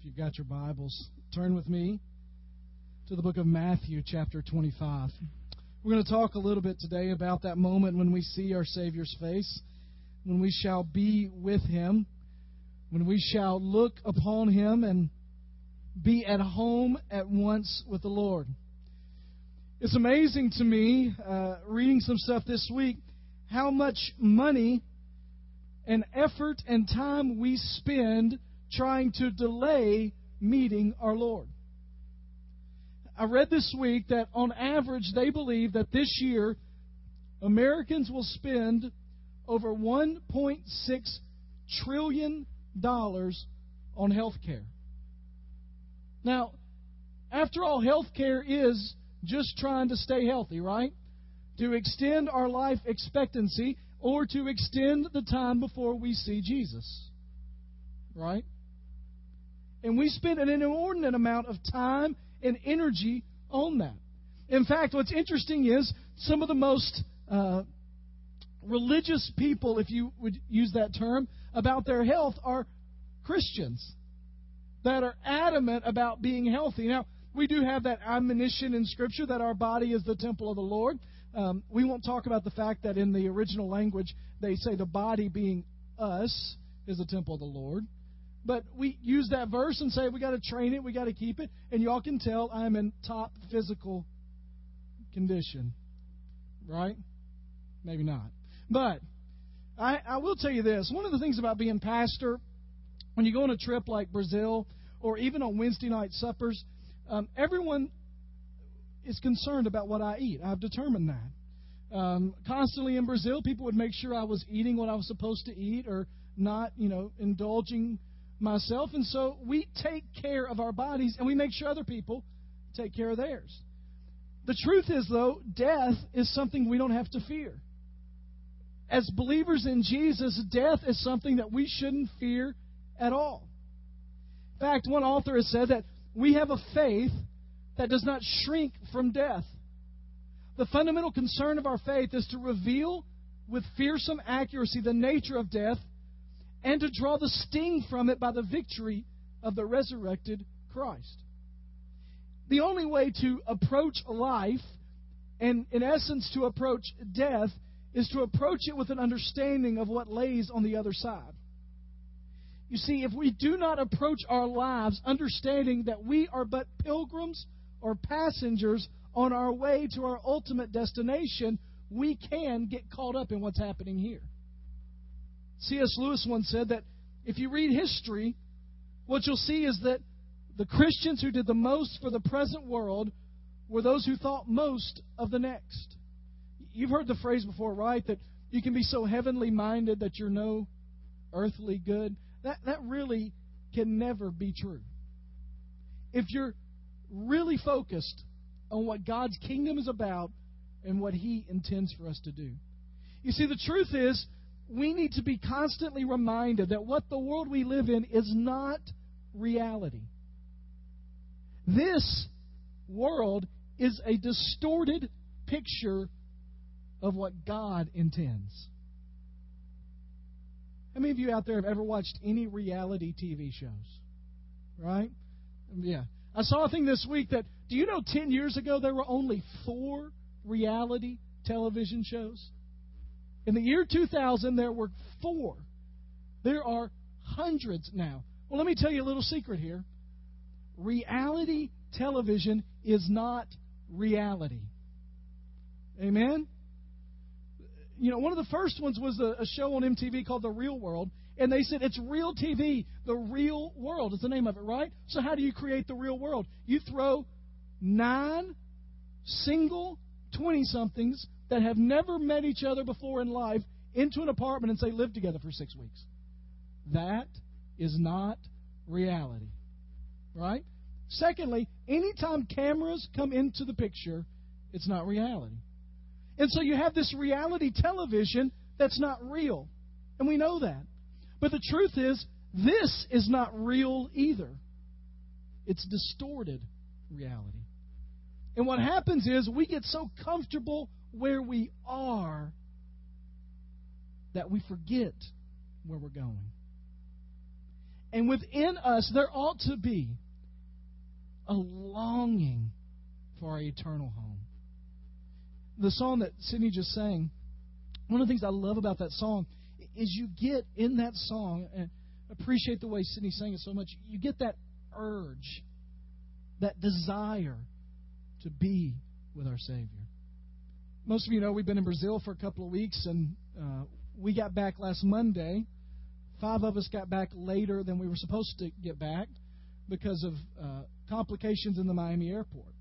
If you've got your Bibles, turn with me to the book of Matthew, chapter 25. We're going to talk a little bit today about that moment when we see our Savior's face, when we shall be with Him, when we shall look upon Him and be at home at once with the Lord. It's amazing to me, uh, reading some stuff this week, how much money and effort and time we spend trying to delay meeting our Lord. I read this week that on average they believe that this year Americans will spend over 1.6 trillion dollars on health care. Now, after all, health care is just trying to stay healthy, right? To extend our life expectancy or to extend the time before we see Jesus. Right? And we spend an inordinate amount of time and energy on that. In fact, what's interesting is some of the most uh, religious people, if you would use that term, about their health are Christians that are adamant about being healthy. Now, we do have that admonition in Scripture that our body is the temple of the Lord. Um, we won't talk about the fact that in the original language they say the body being us is the temple of the Lord. But we use that verse and say we got to train it, we got to keep it, and y'all can tell I'm in top physical condition, right? Maybe not, but I, I will tell you this: one of the things about being pastor, when you go on a trip like Brazil or even on Wednesday night suppers, um, everyone is concerned about what I eat. I've determined that. Um, constantly in Brazil, people would make sure I was eating what I was supposed to eat or not, you know, indulging myself. And so we take care of our bodies and we make sure other people take care of theirs. The truth is, though, death is something we don't have to fear. As believers in Jesus, death is something that we shouldn't fear at all. In fact, one author has said that we have a faith that does not shrink from death. The fundamental concern of our faith is to reveal with fearsome accuracy the nature of death and to draw the sting from it by the victory of the resurrected Christ. The only way to approach life, and in essence to approach death, is to approach it with an understanding of what lays on the other side. You see, if we do not approach our lives understanding that we are but pilgrims or passengers on our way to our ultimate destination, we can get caught up in what's happening here. C.S. Lewis once said that if you read history, what you'll see is that the Christians who did the most for the present world were those who thought most of the next. You've heard the phrase before, right? That you can be so heavenly minded that you're no earthly good. That, that really can never be true. If you're really focused on what God's kingdom is about and what He intends for us to do. You see, the truth is, we need to be constantly reminded that what the world we live in is not reality. This world is a distorted picture of what God intends. How many of you out there have ever watched any reality TV shows? Right? Yeah. I saw a thing this week that, do you know 10 years ago there were only four reality television shows? In the year 2000, there were four. There are hundreds now. Well, let me tell you a little secret here. Reality television is not reality. Amen? You know, one of the first ones was a, a show on MTV called The Real World, and they said it's real TV. The real world is the name of it, right? So, how do you create the real world? You throw nine single 20 somethings that have never met each other before in life into an apartment and say, live together for six weeks. That is not reality. Right? Secondly, anytime cameras come into the picture, it's not reality. And so you have this reality television that's not real. And we know that. But the truth is, this is not real either. It's distorted reality. And what happens is we get so comfortable where we are that we forget where we're going. And within us, there ought to be a longing for our eternal home. The song that Sydney just sang, one of the things I love about that song is you get in that song, and appreciate the way Sydney sang it so much, you get that urge, that desire to be with our Savior. Most of you know we've been in Brazil for a couple of weeks, and uh, we got back last Monday. Five of us got back later than we were supposed to get back because of uh, complications in the Miami airport.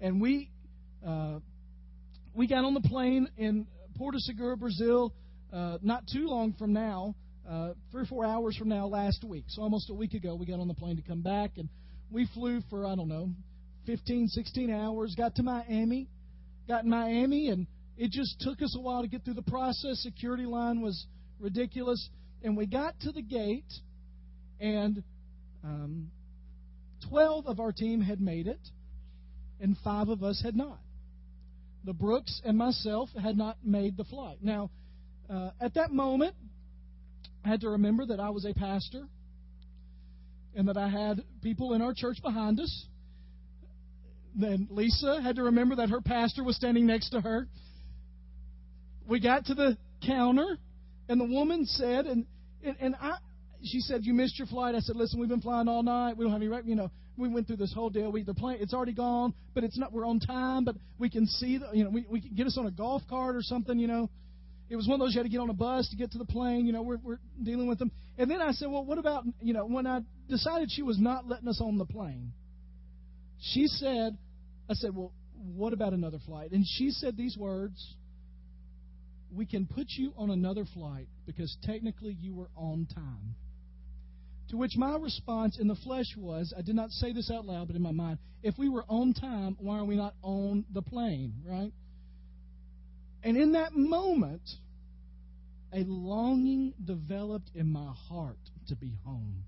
And we uh, we got on the plane in Porto Seguro, Brazil, uh, not too long from now, uh, three or four hours from now last week. So almost a week ago, we got on the plane to come back, and we flew for I don't know, 15, 16 hours. Got to Miami, got in Miami, and it just took us a while to get through the process. Security line was ridiculous, and we got to the gate, and um, 12 of our team had made it, and five of us had not. The Brooks and myself had not made the flight. Now, uh, at that moment, I had to remember that I was a pastor and that I had people in our church behind us. Then Lisa had to remember that her pastor was standing next to her. We got to the counter, and the woman said, and and, and I, she said, "You missed your flight." I said, "Listen, we've been flying all night. We don't have any, you know, we went through this whole deal. We the plane, it's already gone, but it's not. We're on time, but we can see the, you know, we we can get us on a golf cart or something, you know." It was one of those you had to get on a bus to get to the plane. You know, we're, we're dealing with them. And then I said, well, what about, you know, when I decided she was not letting us on the plane, she said, I said, well, what about another flight? And she said these words We can put you on another flight because technically you were on time. To which my response in the flesh was, I did not say this out loud, but in my mind, if we were on time, why are we not on the plane, right? And in that moment, a longing developed in my heart to be home.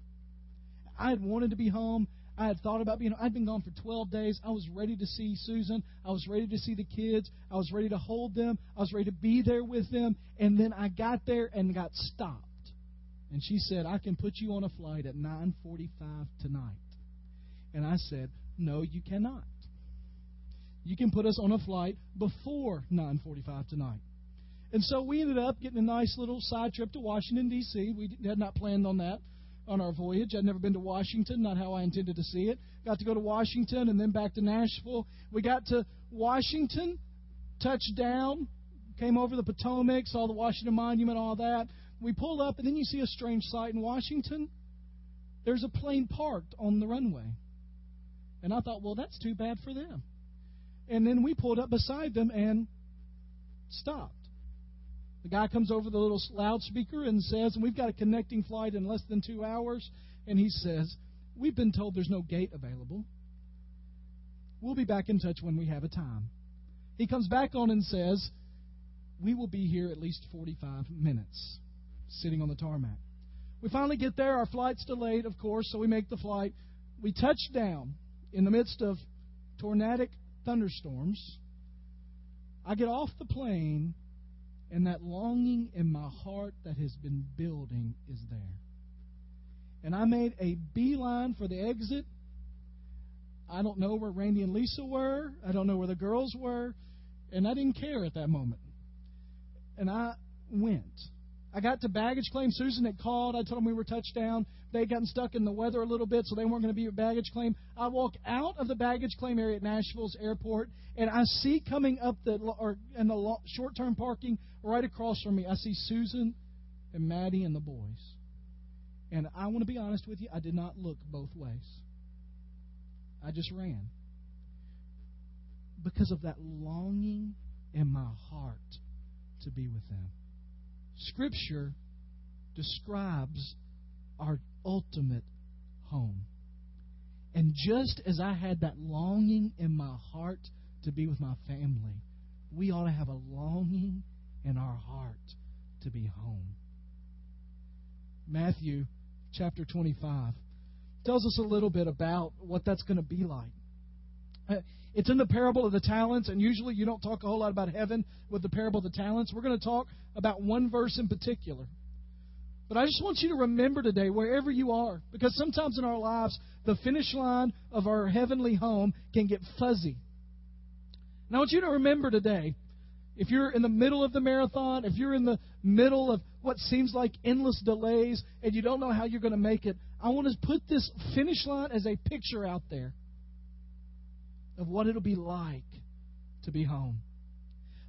I had wanted to be home. I had thought about being I'd been gone for 12 days. I was ready to see Susan. I was ready to see the kids. I was ready to hold them. I was ready to be there with them. And then I got there and got stopped. And she said, "I can put you on a flight at 9:45 tonight." And I said, "No, you cannot." you can put us on a flight before 9:45 tonight. And so we ended up getting a nice little side trip to Washington D.C. We had not planned on that on our voyage. I'd never been to Washington, not how I intended to see it. Got to go to Washington and then back to Nashville. We got to Washington, touched down, came over the Potomac, saw the Washington Monument, all that. We pulled up, and then you see a strange sight in Washington. There's a plane parked on the runway. And I thought, well, that's too bad for them. And then we pulled up beside them and stopped. The guy comes over the little loudspeaker and says, and we've got a connecting flight in less than two hours. And he says, We've been told there's no gate available. We'll be back in touch when we have a time. He comes back on and says, We will be here at least 45 minutes, sitting on the tarmac. We finally get there. Our flight's delayed, of course, so we make the flight. We touch down in the midst of tornadic thunderstorms, I get off the plane, and that longing in my heart that has been building is there. And I made a beeline for the exit. I don't know where Randy and Lisa were. I don't know where the girls were. And I didn't care at that moment. And I went. I got to baggage claim. Susan had called. I told them we were touchdown. They had gotten stuck in the weather a little bit, so they weren't going to be at baggage claim. I walk out of the baggage claim area at Nashville's airport, and I see coming up the or in the short-term parking right across from me. I see Susan and Maddie and the boys. And I want to be honest with you, I did not look both ways. I just ran because of that longing in my heart to be with them. Scripture describes our ultimate home. And just as I had that longing in my heart to be with my family, we ought to have a longing in our heart to be home. Matthew chapter 25 tells us a little bit about what that's going to be like. Uh, it's in the parable of the talents, and usually you don't talk a whole lot about heaven with the parable of the talents. We're going to talk about one verse in particular. But I just want you to remember today, wherever you are, because sometimes in our lives, the finish line of our heavenly home can get fuzzy. And I want you to remember today, if you're in the middle of the marathon, if you're in the middle of what seems like endless delays and you don't know how you're going to make it, I want to put this finish line as a picture out there of what it'll be like to be home.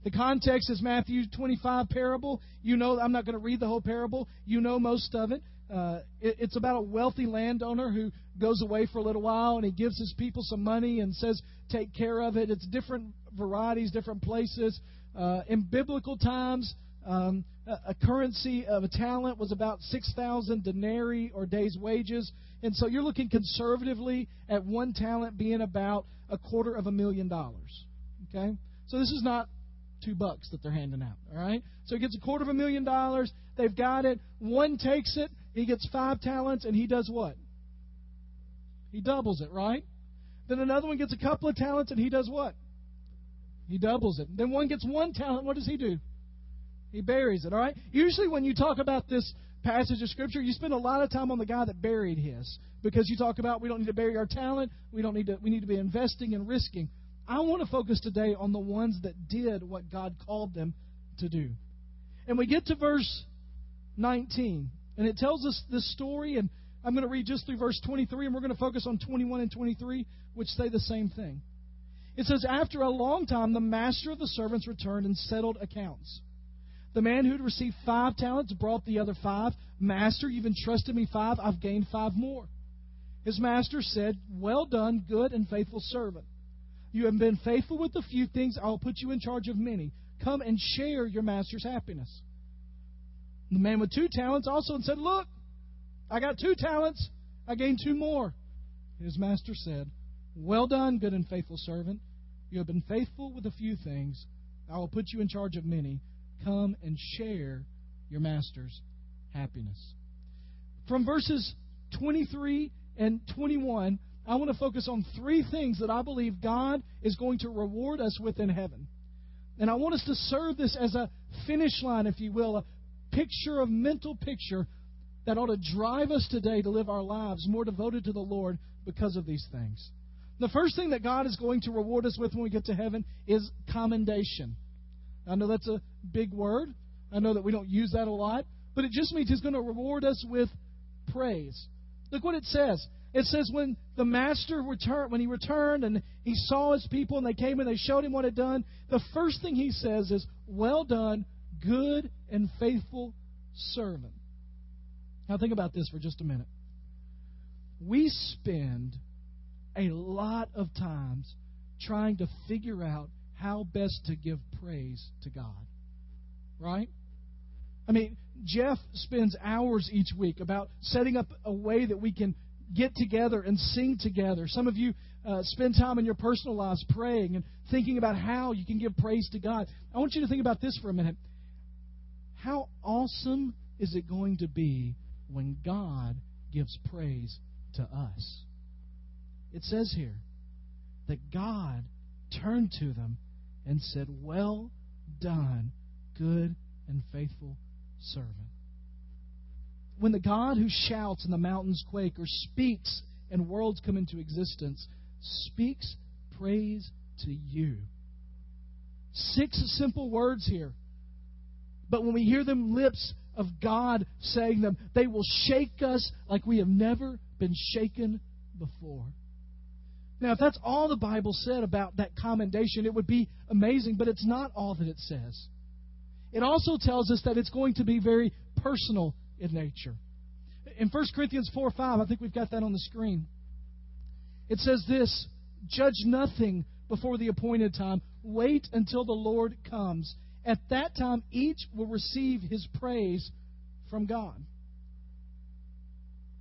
The context is Matthew 25 parable. You know, I'm not going to read the whole parable. You know most of it. Uh, it. It's about a wealthy landowner who goes away for a little while and he gives his people some money and says, take care of it. It's different varieties, different places. Uh, in biblical times, um, a currency of a talent was about 6,000 denarii or days' wages. And so you're looking conservatively at one talent being about a quarter of a million dollars. Okay? So this is not two bucks that they're handing out. All right? So he gets a quarter of a million dollars. They've got it. One takes it. He gets five talents, and he does what? He doubles it, right? Then another one gets a couple of talents, and he does what? He doubles it. Then one gets one talent. What does he do? He buries it, all right? Usually when you talk about this passage of Scripture, you spend a lot of time on the guy that buried his. Because you talk about we don't need to bury our talent, we don't need to we need to be investing and risking. I want to focus today on the ones that did what God called them to do. And we get to verse 19, and it tells us this story, and I'm going to read just through verse 23, and we're going to focus on 21 and 23, which say the same thing. It says, After a long time, the master of the servants returned and settled accounts. The man who had received five talents brought the other five. Master, you've entrusted me five. I've gained five more. His master said, Well done, good and faithful servant. You have been faithful with a few things. I'll put you in charge of many. Come and share your master's happiness. The man with two talents also said, Look, I got two talents. I gained two more. His master said, Well done, good and faithful servant. You have been faithful with a few things. I will put you in charge of many. Come and share your master's happiness. From verses 23 and 21, I want to focus on three things that I believe God is going to reward us with in heaven. And I want us to serve this as a finish line, if you will, a picture, a mental picture that ought to drive us today to live our lives more devoted to the Lord because of these things. The first thing that God is going to reward us with when we get to heaven is commendation. I know that's a big word. I know that we don't use that a lot, but it just means He's going to reward us with praise. Look what it says. It says when the master returned, when he returned and he saw his people and they came and they showed him what had done, the first thing he says is, "Well done, good and faithful servant." Now think about this for just a minute. We spend a lot of times trying to figure out how best to give praise to God. Right? I mean, Jeff spends hours each week about setting up a way that we can get together and sing together. Some of you uh, spend time in your personal lives praying and thinking about how you can give praise to God. I want you to think about this for a minute. How awesome is it going to be when God gives praise to us? It says here that God turned to them and said, Well done, good and faithful servant. When the God who shouts and the mountains quake, or speaks and worlds come into existence, speaks praise to you. Six simple words here. But when we hear them lips of God saying them, they will shake us like we have never been shaken before. Now, if that's all the Bible said about that commendation, it would be amazing, but it's not all that it says. It also tells us that it's going to be very personal in nature. In 1 Corinthians 4 5, I think we've got that on the screen. It says this Judge nothing before the appointed time. Wait until the Lord comes. At that time, each will receive his praise from God.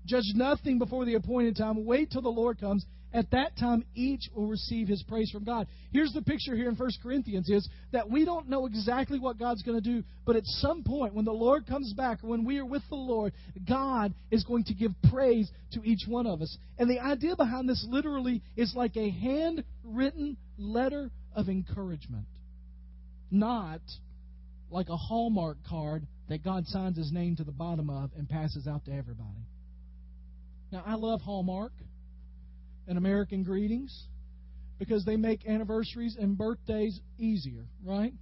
Judge nothing before the appointed time. Wait till the Lord comes. At that time, each will receive his praise from God. Here's the picture here in 1 Corinthians is that we don't know exactly what God's going to do, but at some point, when the Lord comes back, when we are with the Lord, God is going to give praise to each one of us. And the idea behind this literally is like a handwritten letter of encouragement, not like a Hallmark card that God signs his name to the bottom of and passes out to everybody. Now, I love Hallmark and American Greetings because they make anniversaries and birthdays easier, right?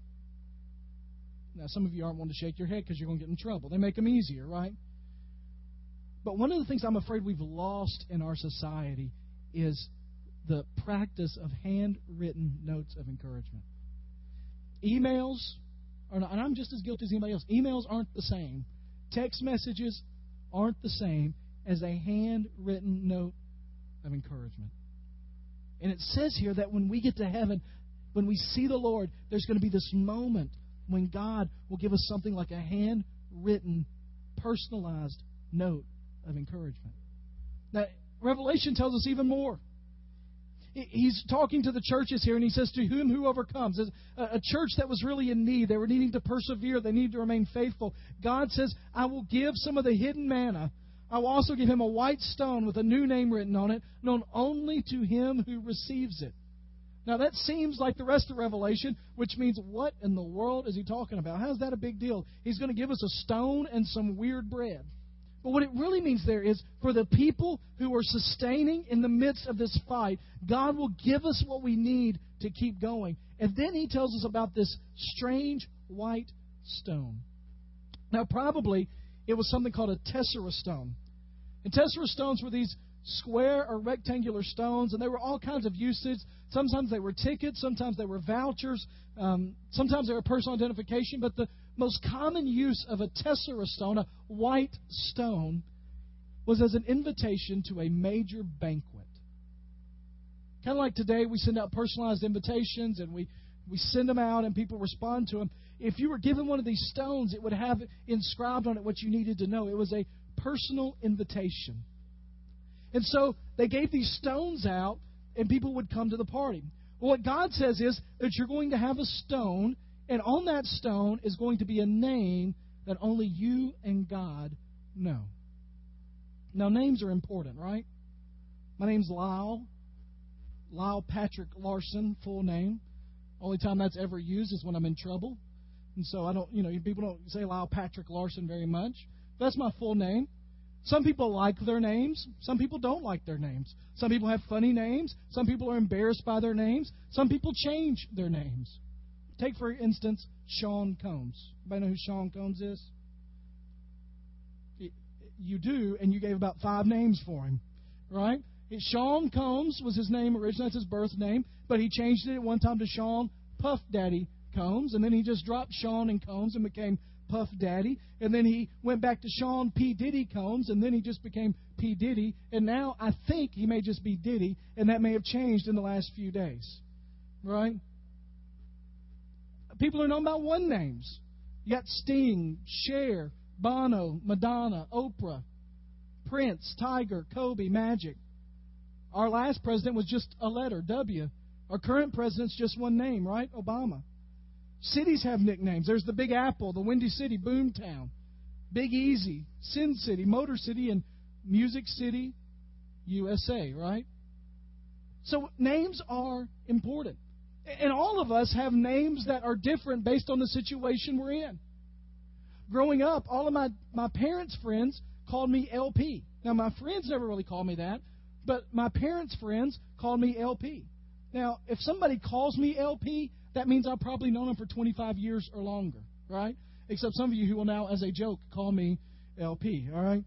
Now, some of you aren't wanting to shake your head because you're going to get in trouble. They make them easier, right? But one of the things I'm afraid we've lost in our society is the practice of handwritten notes of encouragement. Emails are not, and I'm just as guilty as anybody else. Emails aren't the same. Text messages aren't the same as a handwritten note of encouragement. And it says here that when we get to heaven, when we see the Lord, there's going to be this moment when God will give us something like a handwritten, personalized note of encouragement. Now, Revelation tells us even more. He's talking to the churches here, and he says, To whom who overcomes. A church that was really in need. They were needing to persevere. They needed to remain faithful. God says, I will give some of the hidden manna. I will also give him a white stone with a new name written on it, known only to him who receives it. Now, that seems like the rest of Revelation, which means what in the world is he talking about? How's that a big deal? He's going to give us a stone and some weird bread. But what it really means there is for the people who are sustaining in the midst of this fight, God will give us what we need to keep going. And then he tells us about this strange white stone. Now, probably it was something called a tessera stone. And tessera stones were these square or rectangular stones, and they were all kinds of uses. Sometimes they were tickets, sometimes they were vouchers, um, sometimes they were personal identification. But the most common use of a tessera stone, a white stone, was as an invitation to a major banquet. Kind of like today, we send out personalized invitations and we, we send them out and people respond to them. If you were given one of these stones, it would have inscribed on it what you needed to know. It was a personal invitation. And so they gave these stones out, and people would come to the party. Well, what God says is that you're going to have a stone and on that stone is going to be a name that only you and God know. Now, names are important, right? My name's Lyle. Lyle Patrick Larson, full name. Only time that's ever used is when I'm in trouble. And so I don't, you know, people don't say Lyle Patrick Larson very much. That's my full name. Some people like their names. Some people don't like their names. Some people have funny names. Some people are embarrassed by their names. Some people change their names. Take, for instance, Sean Combs. Anybody know who Sean Combs is? You do, and you gave about five names for him, right? Sean Combs was his name originally, that's his birth name, but he changed it at one time to Sean Puff Daddy Combs, and then he just dropped Sean and Combs and became Puff Daddy, and then he went back to Sean P. Diddy Combs, and then he just became P. Diddy, and now I think he may just be Diddy, and that may have changed in the last few days, right? people are known by one names. You got Sting, Cher, Bono, Madonna, Oprah, Prince, Tiger, Kobe, Magic. Our last president was just a letter, W. Our current president's just one name, right? Obama. Cities have nicknames. There's the Big Apple, the Windy City, Boomtown, Big Easy, Sin City, Motor City, and Music City, USA, right? So names are important. And all of us have names that are different based on the situation we're in. Growing up, all of my, my parents' friends called me LP. Now, my friends never really called me that, but my parents' friends called me LP. Now, if somebody calls me LP, that means I've probably known them for 25 years or longer, right? Except some of you who will now, as a joke, call me LP, all right?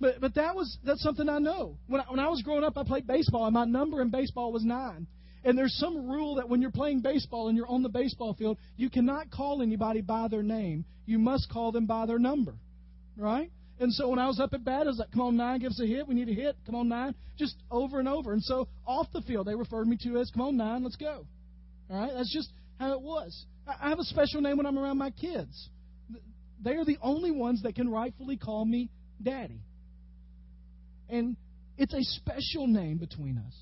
But but that was that's something I know. When I, when I was growing up, I played baseball, and my number in baseball was nine. And there's some rule that when you're playing baseball and you're on the baseball field, you cannot call anybody by their name. You must call them by their number. Right? And so when I was up at bat, I was like, come on, nine, give us a hit. We need a hit. Come on, nine. Just over and over. And so off the field, they referred me to as, come on, nine, let's go. All right? That's just how it was. I have a special name when I'm around my kids. They are the only ones that can rightfully call me daddy. And it's a special name between us.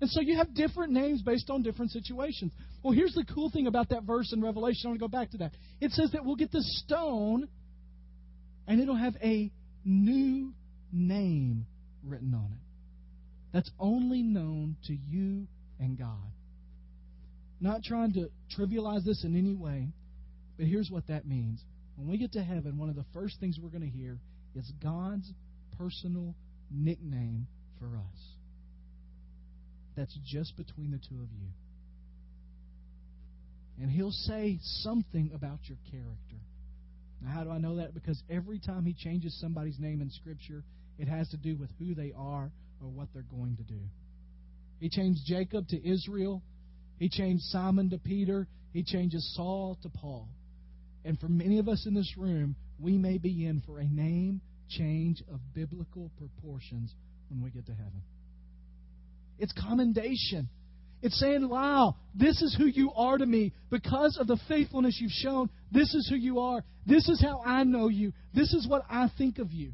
And so you have different names based on different situations. Well, here's the cool thing about that verse in Revelation. I want to go back to that. It says that we'll get the stone and it'll have a new name written on it that's only known to you and God. Not trying to trivialize this in any way, but here's what that means when we get to heaven, one of the first things we're going to hear is God's personal nickname for us. That's just between the two of you. And He'll say something about your character. Now, how do I know that? Because every time He changes somebody's name in Scripture, it has to do with who they are or what they're going to do. He changed Jacob to Israel. He changed Simon to Peter. He changes Saul to Paul. And for many of us in this room, we may be in for a name change of biblical proportions when we get to heaven. It's commendation. It's saying, wow, this is who you are to me. Because of the faithfulness you've shown, this is who you are. This is how I know you. This is what I think of you.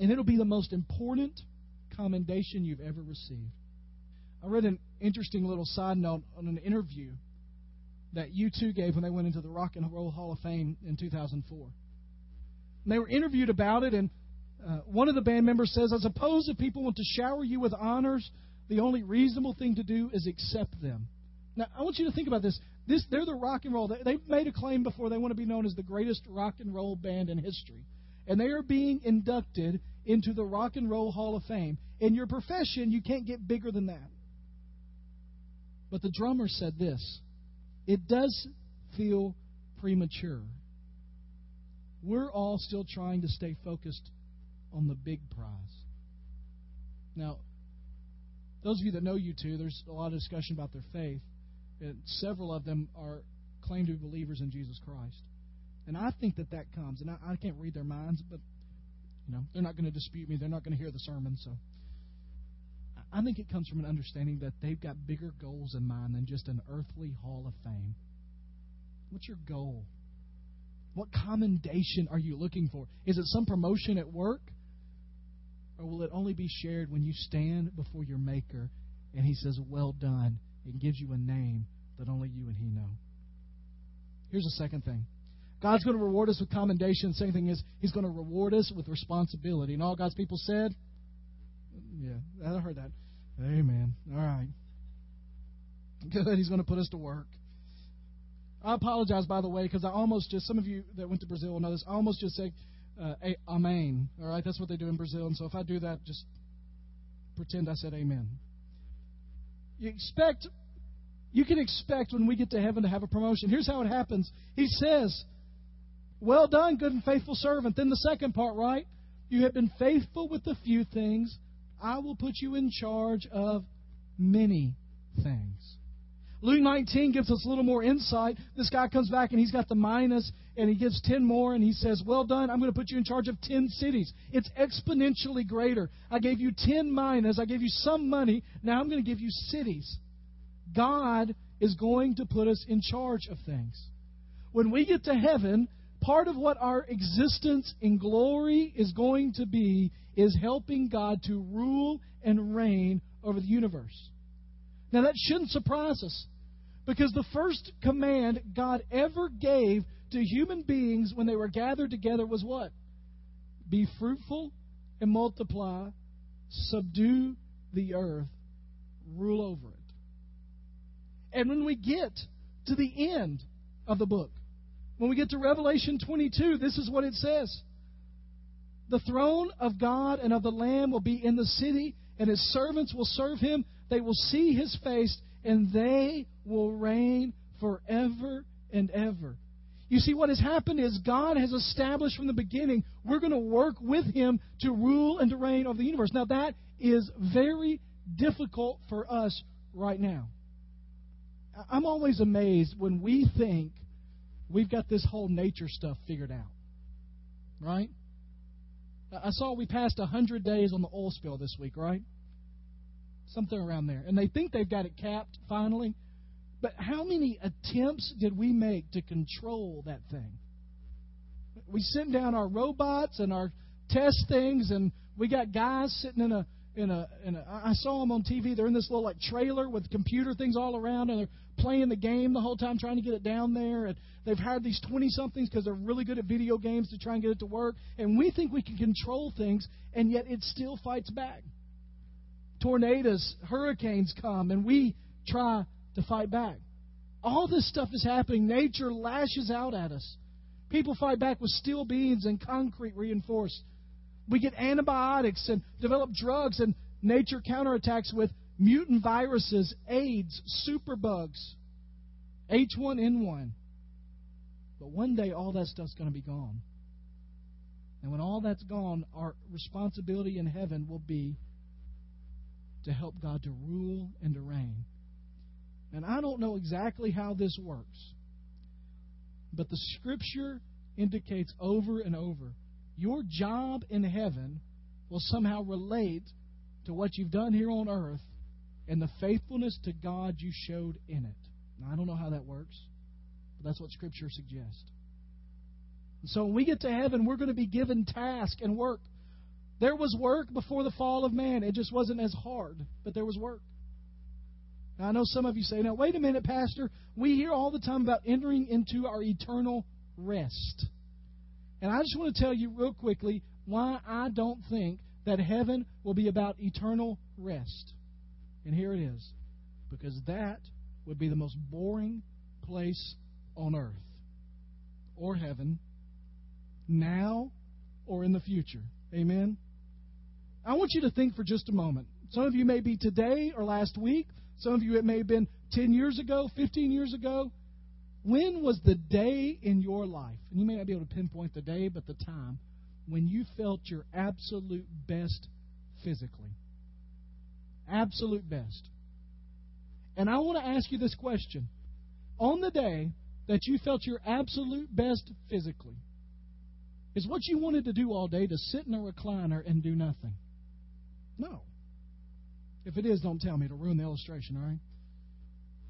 And it'll be the most important commendation you've ever received. I read an interesting little side note on an interview that U2 gave when they went into the Rock and Roll Hall of Fame in 2004. And they were interviewed about it, and uh, one of the band members says, I suppose if people want to shower you with honors, the only reasonable thing to do is accept them. Now, I want you to think about this. this they're the rock and roll. They've made a claim before they want to be known as the greatest rock and roll band in history. And they are being inducted into the Rock and Roll Hall of Fame. In your profession, you can't get bigger than that. But the drummer said this it does feel premature. We're all still trying to stay focused on the big prize. Now, those of you that know U2, there's a lot of discussion about their faith. And several of them are claim to be believers in Jesus Christ. And I think that that comes, and I, I can't read their minds, but you know they're not going to dispute me. They're not going to hear the sermon, so I think it comes from an understanding that they've got bigger goals in mind than just an earthly hall of fame. What's your goal? What commendation are you looking for? Is it some promotion at work? Or will it only be shared when you stand before your Maker and He says, Well done, and gives you a name that only you and He know? Here's the second thing God's going to reward us with commendation. The second thing is, He's going to reward us with responsibility. And all God's people said, Yeah, I heard that. Amen. All right. Good. He's going to put us to work. I apologize, by the way, because I almost just, some of you that went to Brazil will know this, I almost just said, uh, amen. All right? That's what they do in Brazil. And so if I do that, just pretend I said amen. You expect, you can expect when we get to heaven to have a promotion. Here's how it happens He says, Well done, good and faithful servant. Then the second part, right? You have been faithful with a few things. I will put you in charge of many things. Luke 19 gives us a little more insight. This guy comes back and he's got the and he gives 10 more and he says, Well done, I'm going to put you in charge of 10 cities. It's exponentially greater. I gave you 10 minus, I gave you some money, now I'm going to give you cities. God is going to put us in charge of things. When we get to heaven, part of what our existence in glory is going to be is helping God to rule and reign over the universe. Now, that shouldn't surprise us because the first command God ever gave to human beings when they were gathered together was what? Be fruitful and multiply, subdue the earth, rule over it. And when we get to the end of the book, when we get to Revelation 22, this is what it says The throne of God and of the Lamb will be in the city, and his servants will serve him. They will see his face, and they will reign forever and ever. You see, what has happened is God has established from the beginning we're going to work with Him to rule and to reign over the universe. Now, that is very difficult for us right now. I'm always amazed when we think we've got this whole nature stuff figured out. Right? I saw we passed 100 days on the oil spill this week, right? Something around there. And they think they've got it capped finally. But how many attempts did we make to control that thing? We sent down our robots and our test things, and we got guys sitting in a in a, in a I saw them on TV. They're in this little like trailer with computer things all around, and they're playing the game the whole time, trying to get it down there. And they've hired these twenty somethings because they're really good at video games to try and get it to work. And we think we can control things, and yet it still fights back. Tornadoes, hurricanes come, and we try to fight back. All this stuff is happening. Nature lashes out at us. People fight back with steel beams and concrete reinforced. We get antibiotics and develop drugs, and nature counterattacks with mutant viruses, AIDS, superbugs, H1N1. But one day, all that stuff's going to be gone. And when all that's gone, our responsibility in heaven will be to help God to rule and to reign. And I don't know exactly how this works, but the Scripture indicates over and over your job in heaven will somehow relate to what you've done here on earth and the faithfulness to God you showed in it. Now, I don't know how that works, but that's what Scripture suggests. So when we get to heaven, we're going to be given task and work. There was work before the fall of man. It just wasn't as hard, but there was work. Now, I know some of you say, now, wait a minute, Pastor. We hear all the time about entering into our eternal rest. And I just want to tell you real quickly why I don't think that heaven will be about eternal rest. And here it is. Because that would be the most boring place on earth or heaven, now or in the future. Amen? I want you to think for just a moment. Some of you may be today or last week. Some of you, it may have been 10 years ago, 15 years ago. When was the day in your life, and you may not be able to pinpoint the day, but the time, when you felt your absolute best physically? Absolute best. And I want to ask you this question. On the day that you felt your absolute best physically, is what you wanted to do all day to sit in a recliner and do nothing? No. If it is, don't tell me. to ruin the illustration, all right?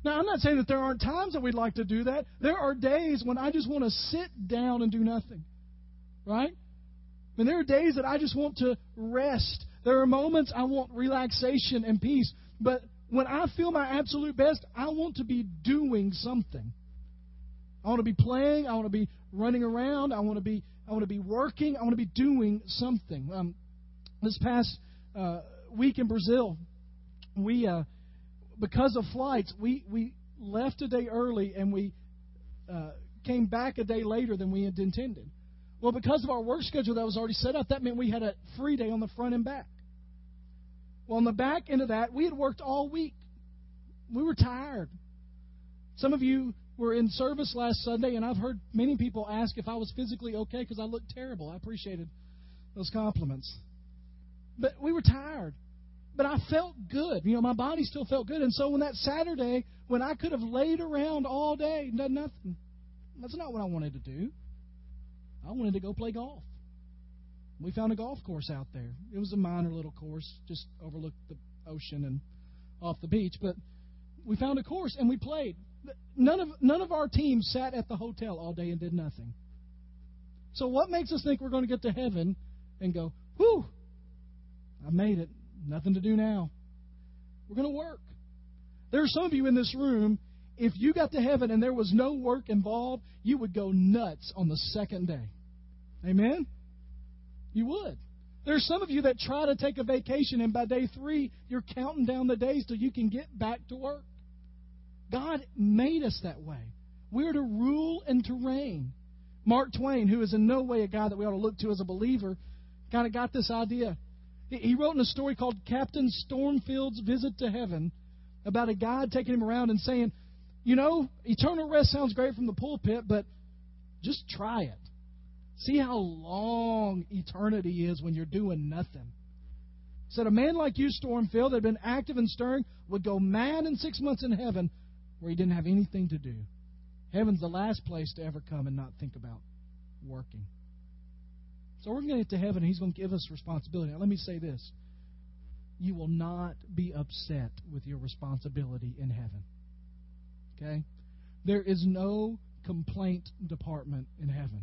Now, I'm not saying that there aren't times that we'd like to do that. There are days when I just want to sit down and do nothing, right? And there are days that I just want to rest. There are moments I want relaxation and peace. But when I feel my absolute best, I want to be doing something. I want to be playing. I want to be running around. I want to be I want to be working. I want to be doing something. Um, this past uh, week in Brazil, we uh, because of flights, we we left a day early and we uh, came back a day later than we had intended. Well, because of our work schedule that was already set up, that meant we had a free day on the front and back. Well, on the back end of that, we had worked all week. We were tired. Some of you were in service last Sunday, and I've heard many people ask if I was physically okay because I looked terrible. I appreciated those compliments. But we were tired. But I felt good. You know, my body still felt good. And so when that Saturday, when I could have laid around all day and done nothing, that's not what I wanted to do. I wanted to go play golf. We found a golf course out there. It was a minor little course, just overlooked the ocean and off the beach. But we found a course and we played. None of none of our team sat at the hotel all day and did nothing. So what makes us think we're going to get to heaven and go, "Whew, I made it. Nothing to do now." We're going to work. There are some of you in this room. If you got to heaven and there was no work involved, you would go nuts on the second day. Amen. You would. There's some of you that try to take a vacation, and by day three, you're counting down the days till you can get back to work. God made us that way. We're to rule and to reign. Mark Twain, who is in no way a guy that we ought to look to as a believer, kind of got this idea. He wrote in a story called Captain Stormfield's Visit to Heaven about a guy taking him around and saying, You know, eternal rest sounds great from the pulpit, but just try it. See how long eternity is when you're doing nothing. He said, A man like you, Stormfield, that had been active and stirring, would go mad in six months in heaven where he didn't have anything to do. Heaven's the last place to ever come and not think about working. So we're going to get to heaven, and He's going to give us responsibility. Now, let me say this you will not be upset with your responsibility in heaven. Okay? There is no complaint department in heaven.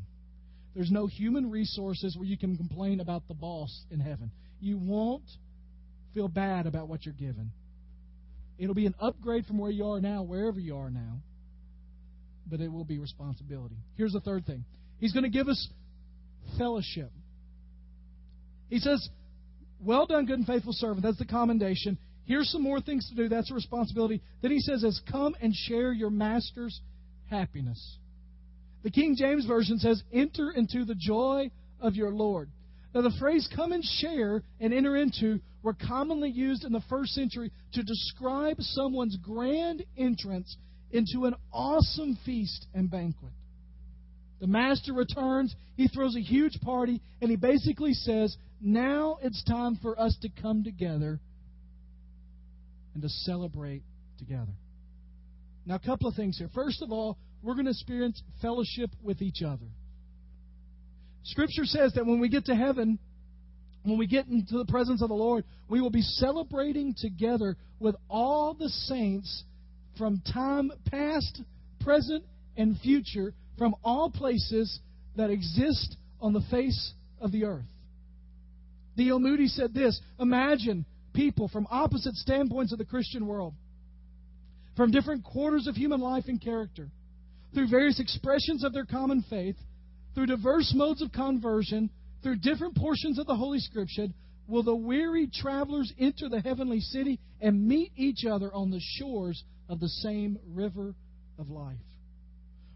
There's no human resources where you can complain about the boss in heaven. You won't feel bad about what you're given. It'll be an upgrade from where you are now, wherever you are now, but it will be responsibility. Here's the third thing He's going to give us fellowship. He says, Well done, good and faithful servant. That's the commendation. Here's some more things to do. That's a responsibility. Then he says, As come and share your master's happiness. The King James Version says, enter into the joy of your Lord. Now, the phrase come and share and enter into were commonly used in the first century to describe someone's grand entrance into an awesome feast and banquet. The master returns, he throws a huge party, and he basically says, Now it's time for us to come together and to celebrate together. Now, a couple of things here. First of all, we're going to experience fellowship with each other. Scripture says that when we get to heaven, when we get into the presence of the Lord, we will be celebrating together with all the saints from time past, present, and future, from all places that exist on the face of the earth. D.L. Moody said this Imagine people from opposite standpoints of the Christian world, from different quarters of human life and character, through various expressions of their common faith, through diverse modes of conversion, through different portions of the Holy Scripture, will the weary travelers enter the heavenly city and meet each other on the shores of the same river of life.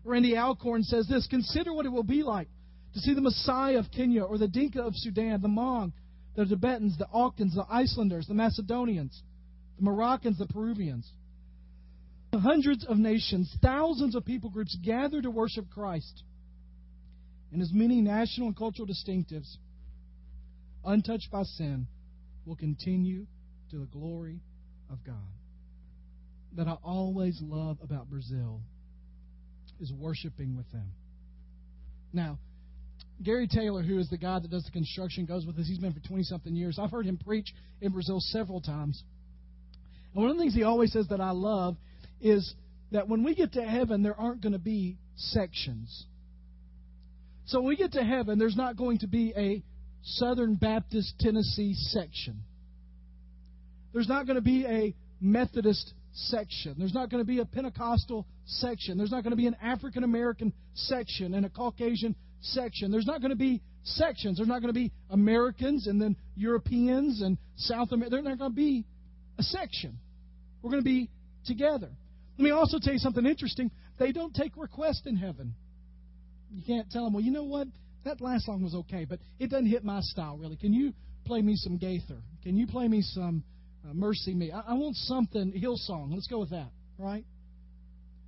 Randy Alcorn says this Consider what it will be like to see the Maasai of Kenya or the Dinka of Sudan, the Hmong, the Tibetans, the Alkans, the Icelanders, the Macedonians, the Moroccans, the Peruvians. Hundreds of nations, thousands of people groups gather to worship Christ and as many national and cultural distinctives, untouched by sin, will continue to the glory of God. That I always love about Brazil is worshiping with them. Now, Gary Taylor, who is the guy that does the construction, goes with us. He's been for 20 something years. I've heard him preach in Brazil several times. And one of the things he always says that I love is that when we get to heaven, there aren't going to be sections. So when we get to heaven, there's not going to be a Southern Baptist Tennessee section. There's not going to be a Methodist section. There's not going to be a Pentecostal section. There's not going to be an African American section and a Caucasian section. There's not going to be sections. There's not going to be Americans and then Europeans and South America. There's not going to be a section. We're going to be together. Let me also tell you something interesting. They don't take requests in heaven. You can't tell them, well, you know what? That last song was okay, but it doesn't hit my style, really. Can you play me some Gaither? Can you play me some uh, MercyMe? I, I want something, Hillsong. Let's go with that, right?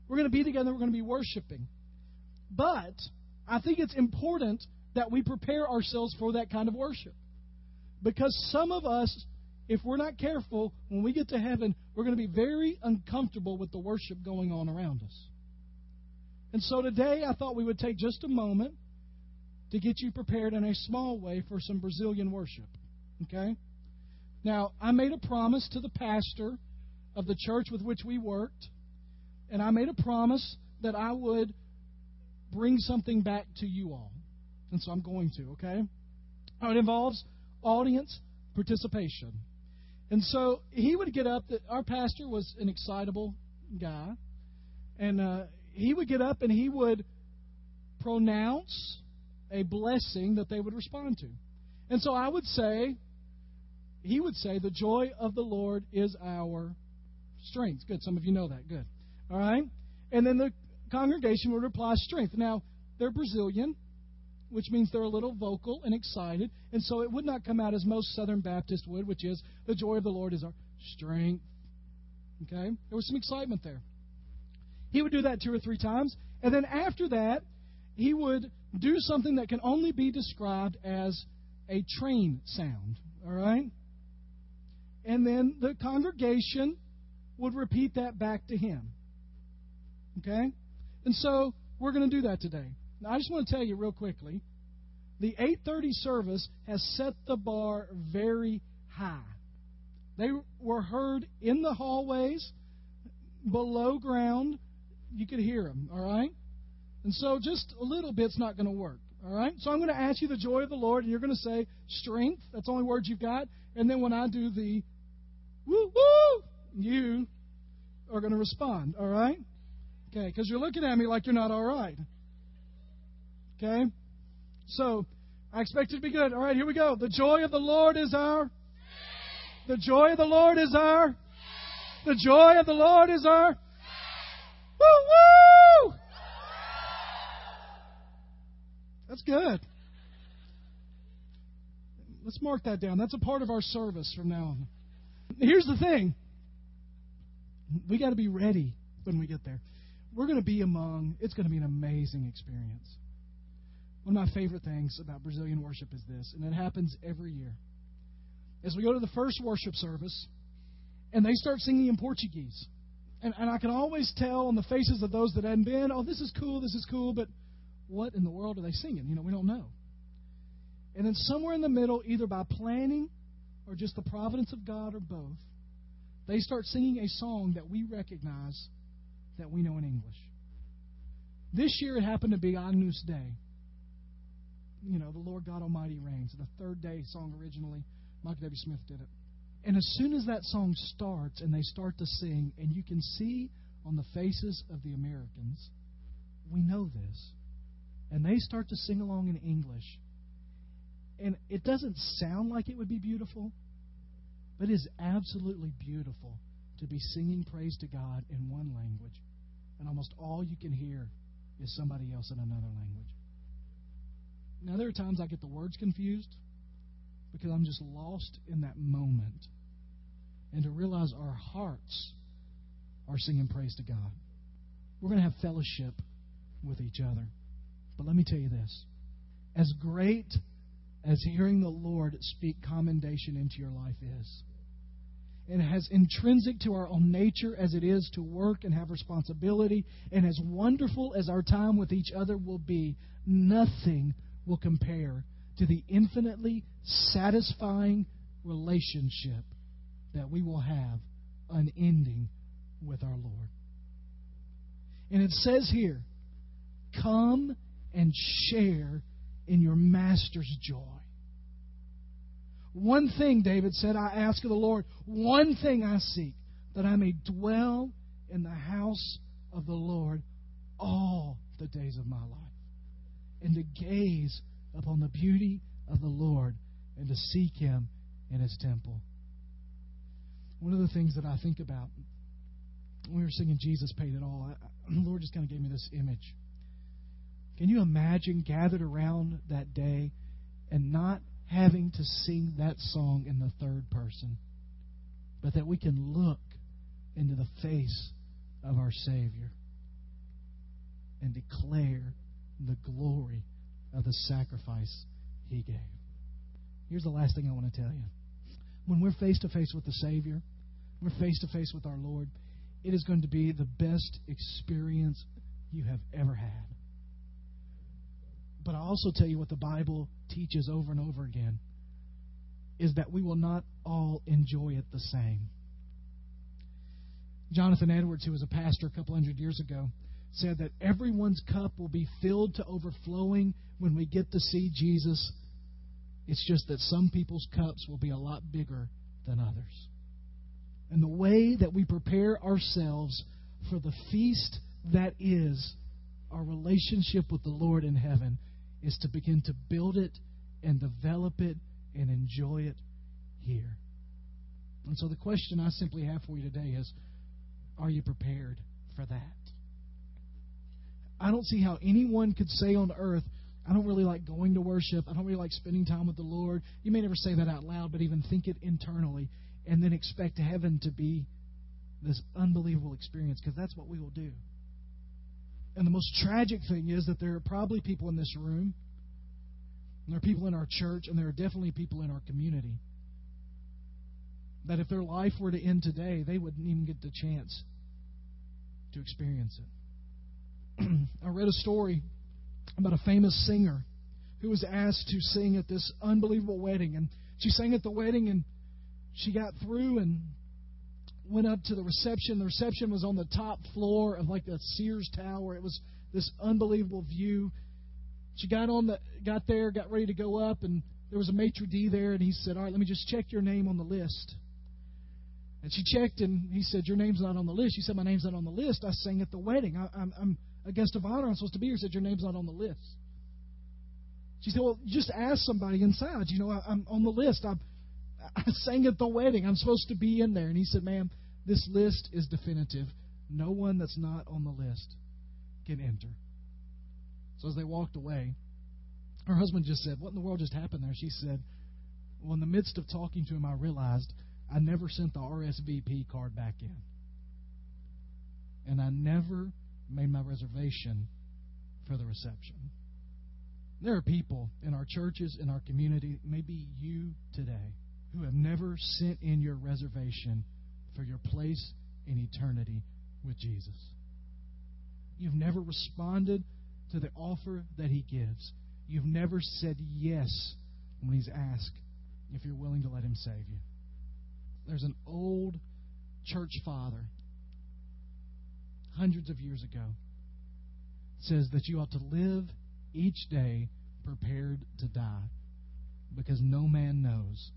We're going to be together. We're going to be worshiping. But I think it's important that we prepare ourselves for that kind of worship. Because some of us, if we're not careful, when we get to heaven, we're going to be very uncomfortable with the worship going on around us. And so today, I thought we would take just a moment to get you prepared in a small way for some Brazilian worship. Okay? Now, I made a promise to the pastor of the church with which we worked, and I made a promise that I would bring something back to you all. And so I'm going to, okay? Now, it involves audience participation. And so he would get up, our pastor was an excitable guy, and uh, he would get up and he would pronounce a blessing that they would respond to. And so I would say, he would say, the joy of the Lord is our strength. Good. Some of you know that. Good. All right? And then the congregation would reply, strength. Now, they're Brazilian, which means they're a little vocal and excited. And so it would not come out as most Southern Baptists would, which is, the joy of the Lord is our strength. Okay? There was some excitement there. He would do that two or three times. And then after that, he would do something that can only be described as a train sound. All right? And then the congregation would repeat that back to him. Okay? And so we're going to do that today. Now, I just want to tell you real quickly the 8:30 service has set the bar very high. They were heard in the hallways, below ground. You could hear them, all right? And so just a little bit's not going to work, all right? So I'm going to ask you the joy of the Lord, and you're going to say strength. That's the only word you've got. And then when I do the you are going to respond, all right? Okay, because you're looking at me like you're not all right. Okay? So, I expect it to be good. All right, here we go. The joy of the Lord is our. The joy of the Lord is our. The joy of the Lord is our. Woo woo! That's good. Let's mark that down. That's a part of our service from now on. Here's the thing we got to be ready when we get there. We're going to be among, it's going to be an amazing experience. One of my favorite things about Brazilian worship is this, and it happens every year. As we go to the first worship service, and they start singing in Portuguese. And, and I can always tell on the faces of those that hadn't been, oh, this is cool, this is cool, but what in the world are they singing? You know, we don't know. And then somewhere in the middle, either by planning or just the providence of God or both, they start singing a song that we recognize that we know in English. This year it happened to be Agnus Dei. You know, the Lord God Almighty reigns. The Third Day song originally. Michael W. Smith did it. And as soon as that song starts and they start to sing, and you can see on the faces of the Americans, we know this. And they start to sing along in English. And it doesn't sound like it would be beautiful, but it is absolutely beautiful to be singing praise to God in one language, and almost all you can hear is somebody else in another language. Now, there are times I get the words confused because I'm just lost in that moment. And to realize our hearts are singing praise to God. We're going to have fellowship with each other. But let me tell you this as great as hearing the Lord speak commendation into your life is, and as intrinsic to our own nature as it is to work and have responsibility, and as wonderful as our time with each other will be, nothing will compare to the infinitely satisfying relationship that we will have unending with our Lord. And it says here, come and share in your master's joy. One thing, David said, I ask of the Lord, one thing I seek, that I may dwell in the house of the Lord all the days of my life, and to gaze upon the beauty of the Lord and to seek Him in His temple. One of the things that I think about when we were singing Jesus Paid It All, I, the Lord just kind of gave me this image. Can you imagine gathered around that day and not having to sing that song in the third person, but that we can look into the face of our Savior and declare the glory of the sacrifice he gave. Here's the last thing I want to tell you. When we're face to face with the Savior, we're face to face with our Lord, it is going to be the best experience you have ever had. But I also tell you what the Bible teaches over and over again is that we will not all enjoy it the same. Jonathan Edwards, who was a pastor a couple hundred years ago, said that everyone's cup will be filled to overflowing when we get to see Jesus. It's just that some people's cups will be a lot bigger than others. And the way that we prepare ourselves for the feast that is our relationship with the Lord in heaven is to begin to build it and develop it and enjoy it here. And so the question I simply have for you today is are you prepared for that? I don't see how anyone could say on earth, I don't really like going to worship. I don't really like spending time with the Lord. You may never say that out loud, but even think it internally and then expect heaven to be this unbelievable experience because that's what we will do. And the most tragic thing is that there are probably people in this room, and there are people in our church, and there are definitely people in our community that if their life were to end today, they wouldn't even get the chance to experience it. I read a story about a famous singer who was asked to sing at this unbelievable wedding. And she sang at the wedding, and she got through and went up to the reception. The reception was on the top floor of like the Sears Tower. It was this unbelievable view. She got on the got there, got ready to go up, and there was a maitre d there, and he said, "All right, let me just check your name on the list." And she checked, and he said, "Your name's not on the list." She said, "My name's not on the list. I sang at the wedding. I, I'm, I'm a guest of honor. I'm supposed to be here." He said, "Your name's not on the list." She said, "Well, just ask somebody inside. You know, I, I'm on the list. I'm, I sang at the wedding. I'm supposed to be in there. And he said, Ma'am, this list is definitive. No one that's not on the list can enter. So as they walked away, Her husband just said, What in the world just happened there? She said, Well, in the midst of talking to him, I realized I never sent the RSVP card back in. And I never made my reservation for the reception. There are people in our churches, in our community, maybe you today, who have never sent in your reservation for your place in eternity with Jesus. You've never responded to the offer that He gives. You've never said yes when He's asked if you're willing to let Him save you. There's an old church father, hundreds of years ago, says that you ought to live each day prepared to die because no man knows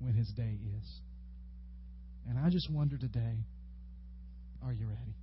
when his day is. And I just wonder today are you ready?